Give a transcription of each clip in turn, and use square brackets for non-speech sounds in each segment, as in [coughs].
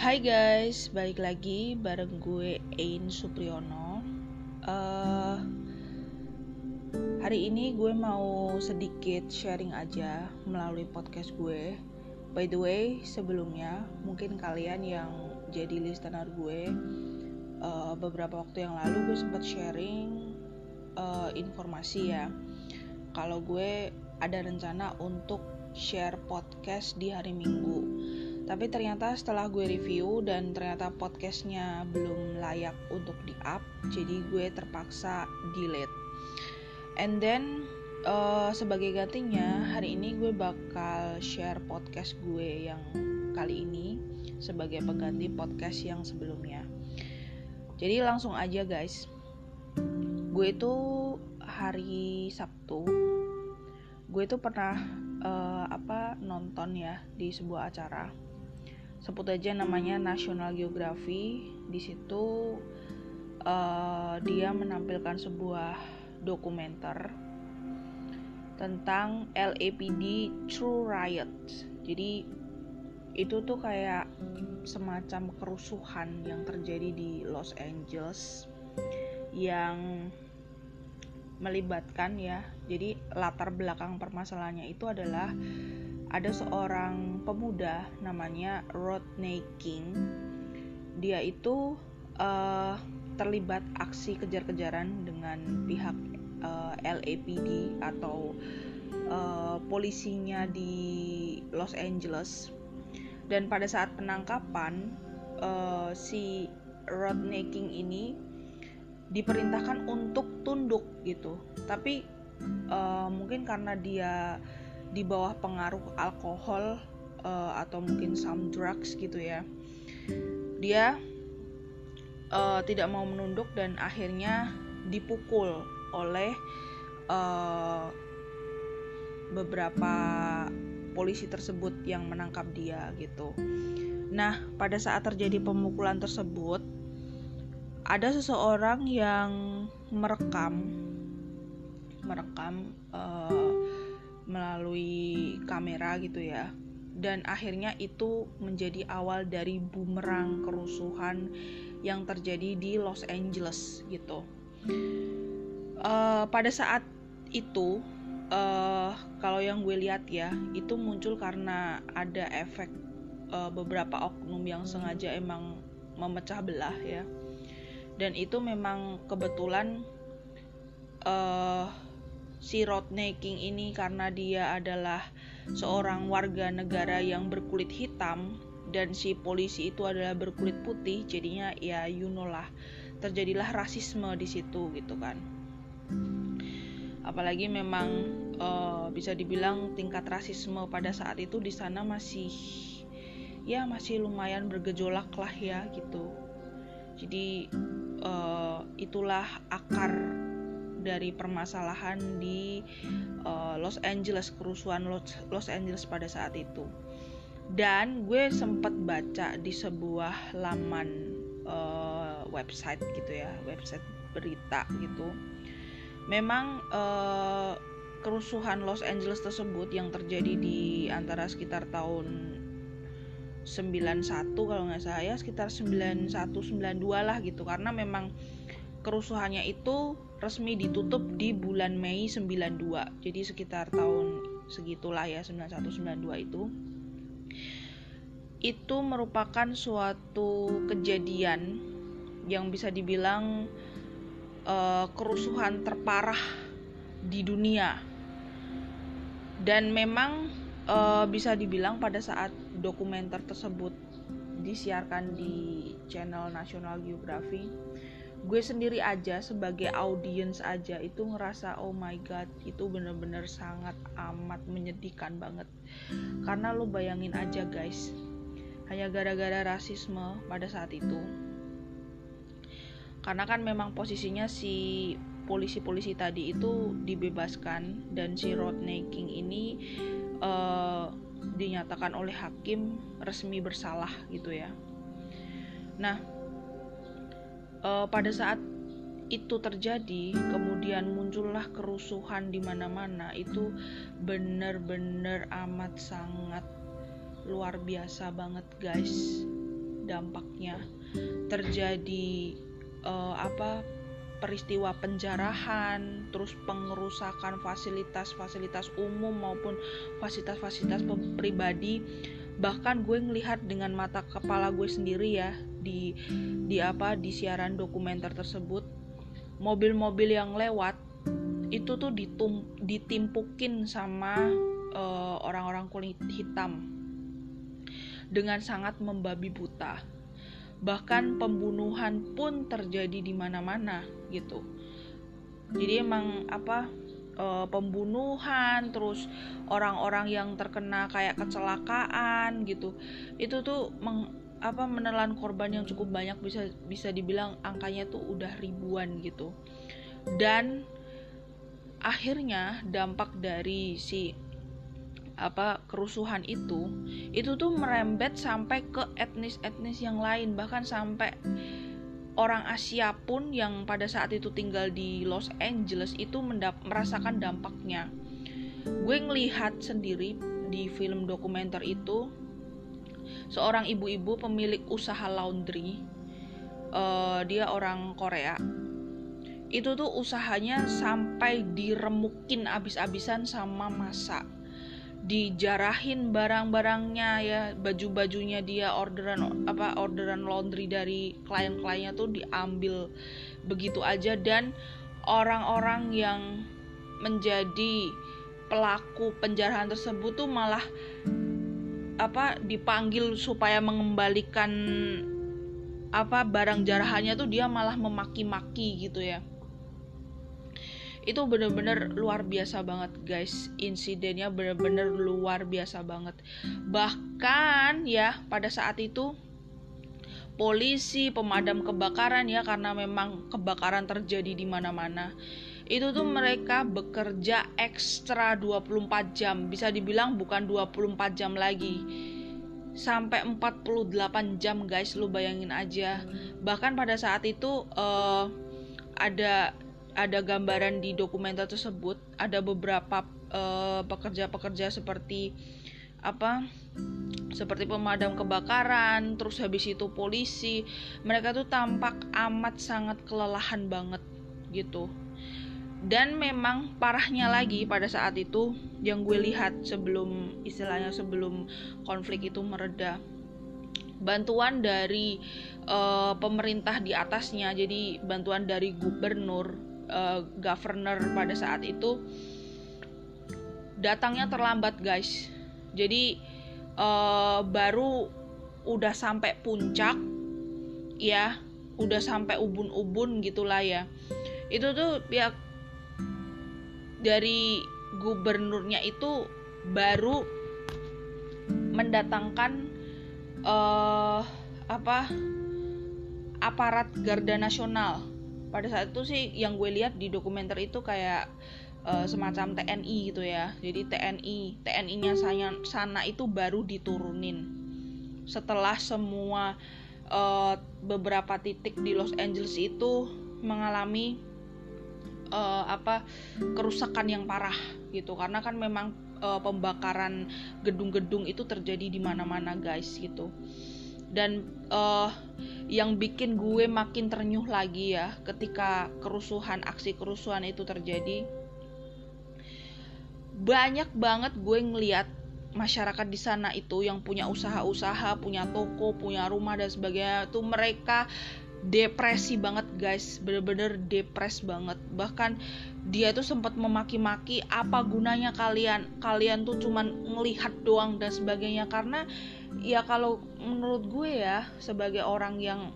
Hai guys, balik lagi bareng gue Ain Supriyono. Uh, hari ini gue mau sedikit sharing aja melalui podcast gue. By the way, sebelumnya mungkin kalian yang jadi listener gue uh, beberapa waktu yang lalu gue sempat sharing uh, informasi ya. Kalau gue ada rencana untuk share podcast di hari Minggu tapi ternyata setelah gue review dan ternyata podcastnya belum layak untuk di up jadi gue terpaksa delete. And then uh, sebagai gantinya hari ini gue bakal share podcast gue yang kali ini sebagai pengganti podcast yang sebelumnya. Jadi langsung aja guys. Gue itu hari Sabtu gue itu pernah uh, apa nonton ya di sebuah acara sebut aja namanya National Geography. Di situ uh, dia menampilkan sebuah dokumenter tentang LAPD True Riot jadi itu tuh kayak semacam kerusuhan yang terjadi di Los Angeles yang melibatkan ya. Jadi latar belakang permasalahannya itu adalah ada seorang pemuda namanya Rodney King. Dia itu uh, terlibat aksi kejar-kejaran dengan pihak uh, eh, LAPD atau uh, polisinya di Los Angeles. Dan pada saat penangkapan uh, si Rodney King ini diperintahkan untuk tunduk gitu. Tapi uh, mungkin karena dia di bawah pengaruh alkohol uh, atau mungkin some drugs gitu ya dia uh, tidak mau menunduk dan akhirnya dipukul oleh uh, beberapa polisi tersebut yang menangkap dia gitu. Nah, pada saat terjadi pemukulan tersebut, ada seseorang yang merekam, merekam uh, melalui kamera gitu ya. Dan akhirnya itu menjadi awal dari bumerang kerusuhan yang terjadi di Los Angeles gitu. Uh, pada saat itu uh, kalau yang gue lihat ya itu muncul karena ada efek uh, beberapa oknum yang sengaja emang memecah belah ya. Dan itu memang kebetulan uh, si Rodney King ini karena dia adalah seorang warga negara yang berkulit hitam dan si polisi itu adalah berkulit putih jadinya ya you know lah terjadilah rasisme di situ gitu kan. Apalagi memang uh, bisa dibilang tingkat rasisme pada saat itu di sana masih ya masih lumayan bergejolak lah ya gitu. Jadi uh, itulah akar dari permasalahan di uh, Los Angeles kerusuhan Los, Los Angeles pada saat itu. Dan gue sempat baca di sebuah laman uh, website gitu ya website berita gitu. Memang uh, kerusuhan Los Angeles tersebut yang terjadi di antara sekitar tahun 91 kalau nggak salah ya sekitar 91 92 lah gitu. Karena memang kerusuhannya itu resmi ditutup di bulan Mei 92 jadi sekitar tahun segitulah ya 9192 itu. Itu merupakan suatu kejadian yang bisa dibilang uh, kerusuhan terparah di dunia. Dan memang uh, bisa dibilang pada saat dokumenter tersebut disiarkan di channel National Geography gue sendiri aja sebagai audiens aja itu ngerasa oh my god itu bener-bener sangat amat menyedihkan banget. Karena lo bayangin aja guys hanya gara-gara rasisme pada saat itu. Karena kan memang posisinya si polisi-polisi tadi itu dibebaskan dan si Rodney King ini uh, dinyatakan oleh hakim resmi bersalah gitu ya. Nah uh, pada saat itu terjadi, kemudian muncullah kerusuhan di mana-mana, itu bener-bener amat sangat luar biasa banget, guys. dampaknya terjadi uh, apa peristiwa penjarahan, terus pengerusakan fasilitas-fasilitas umum maupun fasilitas-fasilitas pribadi. Bahkan gue ngelihat dengan mata kepala gue sendiri ya di di apa di siaran dokumenter tersebut, mobil-mobil yang lewat itu tuh ditum, ditimpukin sama uh, orang-orang kulit hitam dengan sangat membabi buta. Bahkan pembunuhan pun terjadi di mana-mana gitu. Jadi emang apa e, pembunuhan terus orang-orang yang terkena kayak kecelakaan gitu. Itu tuh meng, apa menelan korban yang cukup banyak bisa bisa dibilang angkanya tuh udah ribuan gitu. Dan akhirnya dampak dari si apa kerusuhan itu itu tuh merembet sampai ke etnis-etnis yang lain. Bahkan sampai orang Asia pun yang pada saat itu tinggal di Los Angeles itu merasakan dampaknya. Gue ngelihat sendiri di film dokumenter itu seorang ibu-ibu pemilik usaha laundry uh, dia orang Korea. Itu tuh usahanya sampai diremukin abis-abisan sama masa. Dijarahin barang-barangnya ya baju-bajunya dia orderan apa orderan laundry dari klien-kliennya tuh diambil begitu aja. Dan orang-orang yang menjadi pelaku penjarahan tersebut tuh malah apa dipanggil supaya mengembalikan apa barang jarahannya tuh dia malah memaki-maki gitu ya. Itu bener-bener luar biasa banget guys. Insidennya bener-bener luar biasa banget. Bahkan ya pada saat itu polisi pemadam kebakaran ya karena memang kebakaran terjadi di mana-mana itu tuh mereka bekerja ekstra 24 jam. Bisa dibilang bukan 24 jam lagi. Sampai 48 jam guys. Lu bayangin aja. Bahkan pada saat itu uh, ada ada gambaran di dokumenter tersebut. Ada beberapa eh, pekerja-pekerja uh, seperti apa seperti pemadam kebakaran terus habis itu polisi. Mereka tuh tampak amat sangat kelelahan banget gitu dan memang parahnya lagi pada saat itu yang gue lihat sebelum istilahnya sebelum konflik itu mereda. Bantuan dari uh, pemerintah di atasnya jadi bantuan dari gubernur uh, governor pada saat itu datangnya terlambat guys. Jadi uh, baru udah sampai puncak ya udah sampai ubun-ubun gitulah ya. Itu tuh pihak dari gubernurnya itu baru mendatangkan uh, apa aparat garda nasional. Pada saat itu sih yang gue lihat di dokumenter itu kayak uh, semacam TNI gitu ya. Jadi TNI TNI-nya sana, sana itu baru diturunin. Setelah semua uh, beberapa titik di Los Angeles itu mengalami uh, apa kerusakan yang parah gitu. Karena kan memang uh, pembakaran gedung-gedung itu terjadi di mana-mana guys gitu. Dan uh, yang bikin gue makin ternyuh lagi ya ketika kerusuhan aksi kerusuhan itu terjadi banyak banget gue ngeliat masyarakat di sana itu yang punya usaha-usaha, punya toko, punya rumah dan sebagainya. Tuh mereka depresi banget guys, bener-bener depres banget. Bahkan dia tuh sempat memaki-maki apa gunanya kalian, kalian tuh cuman ngelihat doang dan sebagainya. Karena ya kalau menurut gue ya sebagai orang yang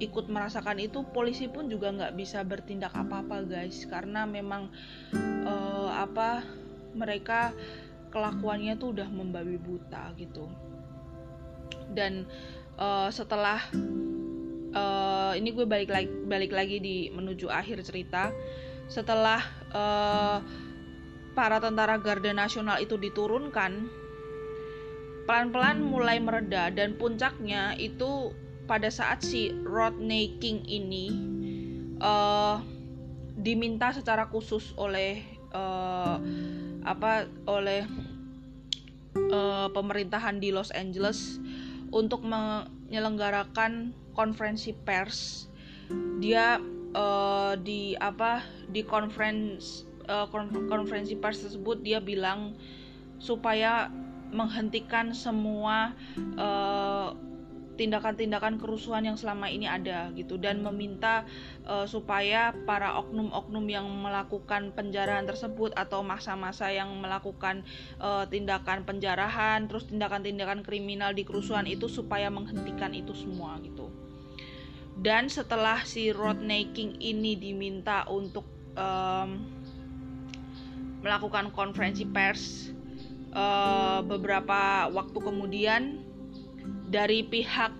ikut merasakan itu polisi pun juga nggak bisa bertindak apa-apa guys. Karena memang uh, apa mereka kelakuannya tuh udah membabi buta gitu. Dan uh, setelah uh, ini gue balik lagi balik lagi di menuju akhir cerita. Setelah uh, para tentara Garda Nasional itu diturunkan pelan-pelan mulai mereda dan puncaknya itu pada saat si Rodney King ini uh, diminta secara khusus oleh uh, apa oleh uh, pemerintahan di Los Angeles untuk menyelenggarakan konferensi pers. Dia uh, di apa di konferensi uh, konferensi pers tersebut dia bilang supaya menghentikan semua uh, tindakan-tindakan kerusuhan yang selama ini ada gitu dan meminta uh, supaya para oknum-oknum yang melakukan penjarahan tersebut atau masa-masa yang melakukan uh, tindakan penjarahan terus tindakan-tindakan kriminal di kerusuhan itu supaya menghentikan itu semua gitu. Dan setelah si Rodney King ini diminta untuk um, melakukan konferensi pers uh, beberapa waktu kemudian dari pihak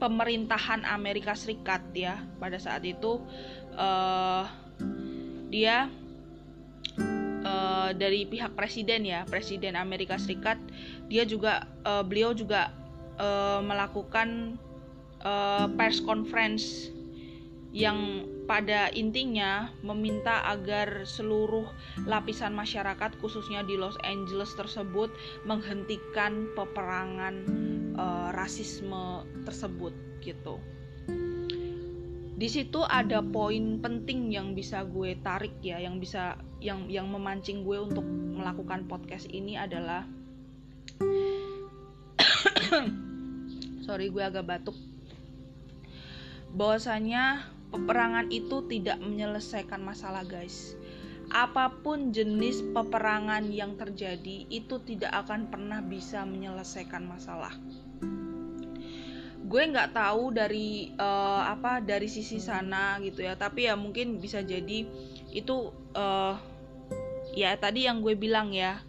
pemerintahan Amerika Serikat ya pada saat itu uh, dia uh, dari pihak presiden ya presiden Amerika Serikat dia juga uh, beliau juga uh, melakukan uh, pers conference yang pada intinya meminta agar seluruh lapisan masyarakat khususnya di Los Angeles tersebut menghentikan peperangan uh, rasisme tersebut gitu. Di situ ada poin penting yang bisa gue tarik ya, yang bisa yang yang memancing gue untuk melakukan podcast ini adalah [coughs] sorry gue agak batuk bahwasanya peperangan itu tidak menyelesaikan masalah, guys. Apa pun jenis peperangan yang terjadi, itu tidak akan pernah bisa menyelesaikan masalah. Gue nggak tahu dari uh, apa dari sisi sana gitu ya, tapi ya mungkin bisa jadi itu uh, ya tadi yang gue bilang ya,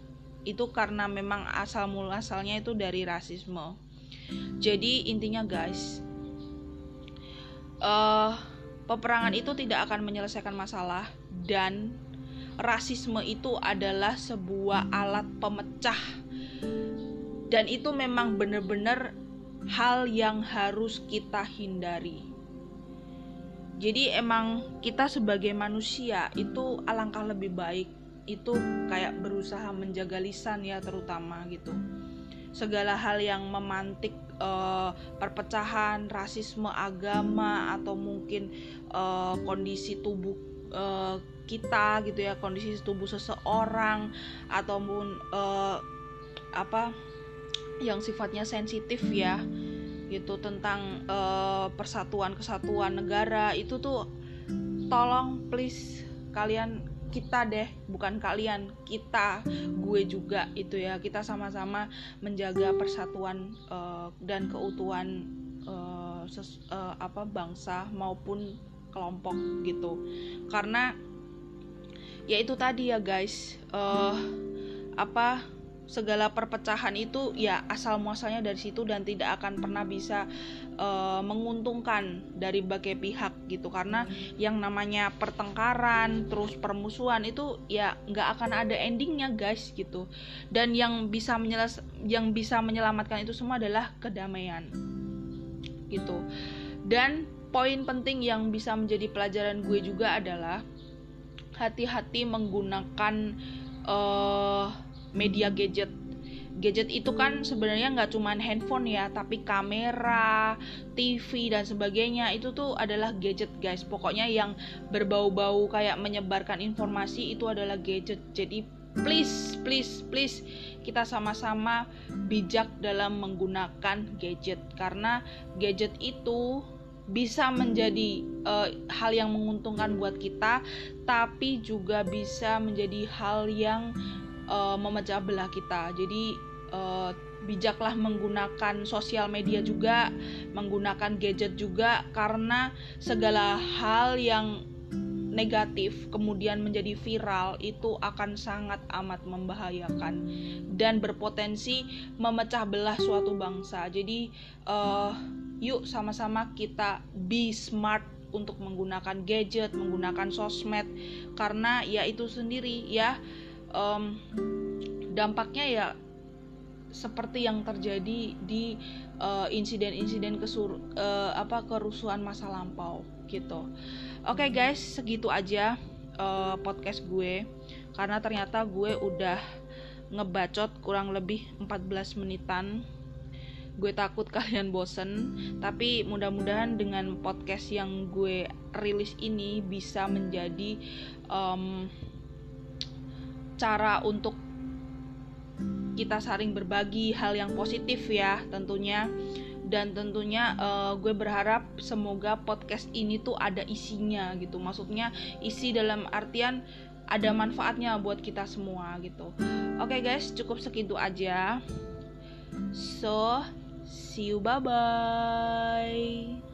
itu karena memang asal asalnya itu dari rasisme. Jadi intinya guys, uh, peperangan itu tidak akan menyelesaikan masalah dan rasisme itu adalah sebuah alat pemecah dan itu memang benar-benar hal yang harus kita hindari. Jadi emang kita sebagai manusia itu alangkah lebih baik itu kayak berusaha menjaga lisan ya terutama gitu. Segala hal yang memantik uh, perpecahan, rasisme agama atau mungkin uh, kondisi tubuh uh, kita gitu ya, kondisi tubuh seseorang ataupun uh, apa yang sifatnya sensitif ya gitu tentang uh, persatuan kesatuan negara itu tuh tolong please kalian kita deh bukan kalian kita gue juga itu ya. Kita sama-sama menjaga persatuan uh, dan keutuhan uh, uh, apa bangsa maupun kelompok gitu. Karena ya itu tadi ya guys uh, apa segala perpecahan itu ya asal muasalnya dari situ dan tidak akan pernah bisa uh, menguntungkan dari berbagai pihak gitu. Karena yang namanya pertengkaran terus permusuhan itu ya nggak akan ada endingnya guys gitu. Dan yang bisa menyeles yang bisa menyelamatkan itu semua adalah kedamaian. Gitu. Dan poin penting yang bisa menjadi pelajaran gue juga adalah hati-hati menggunakan uh, media gadget. Gadget itu kan sebenarnya nggak cuma handphone ya tapi kamera TV dan sebagainya. Itu tuh adalah gadget guys. Pokoknya yang berbau-bau kayak menyebarkan informasi itu adalah gadget. Jadi please please please kita sama-sama bijak dalam menggunakan gadget. Karena gadget itu bisa menjadi uh, hal yang menguntungkan buat kita tapi juga bisa menjadi hal yang uh, memecah belah kita. Jadi uh, bijaklah menggunakan sosial media juga, menggunakan gadget juga karena segala hal yang negatif kemudian menjadi viral itu akan sangat amat membahayakan dan berpotensi memecah belah suatu bangsa. Jadi uh, yuk sama-sama kita be smart untuk menggunakan gadget, menggunakan sosmed karena ya itu sendiri ya um, dampaknya ya seperti yang terjadi di insiden-insiden uh, kesur uh, apa kerusuhan masa lampau gitu. Oke okay guys, segitu aja uh, podcast gue karena ternyata gue udah ngebacot kurang lebih 14 menitan. gue takut [laughs] kalian bosen tapi mudah-mudahan dengan podcast yang gue rilis ini bisa menjadi um, cara untuk kita saling berbagi hal yang positif ya tentunya. Dan tentunya uh, gue berharap semoga podcast ini tuh ada isinya gitu. Maksudnya isi dalam artian ada manfaatnya buat kita semua gitu. Oke okay guys cukup segitu aja. So see you bye bye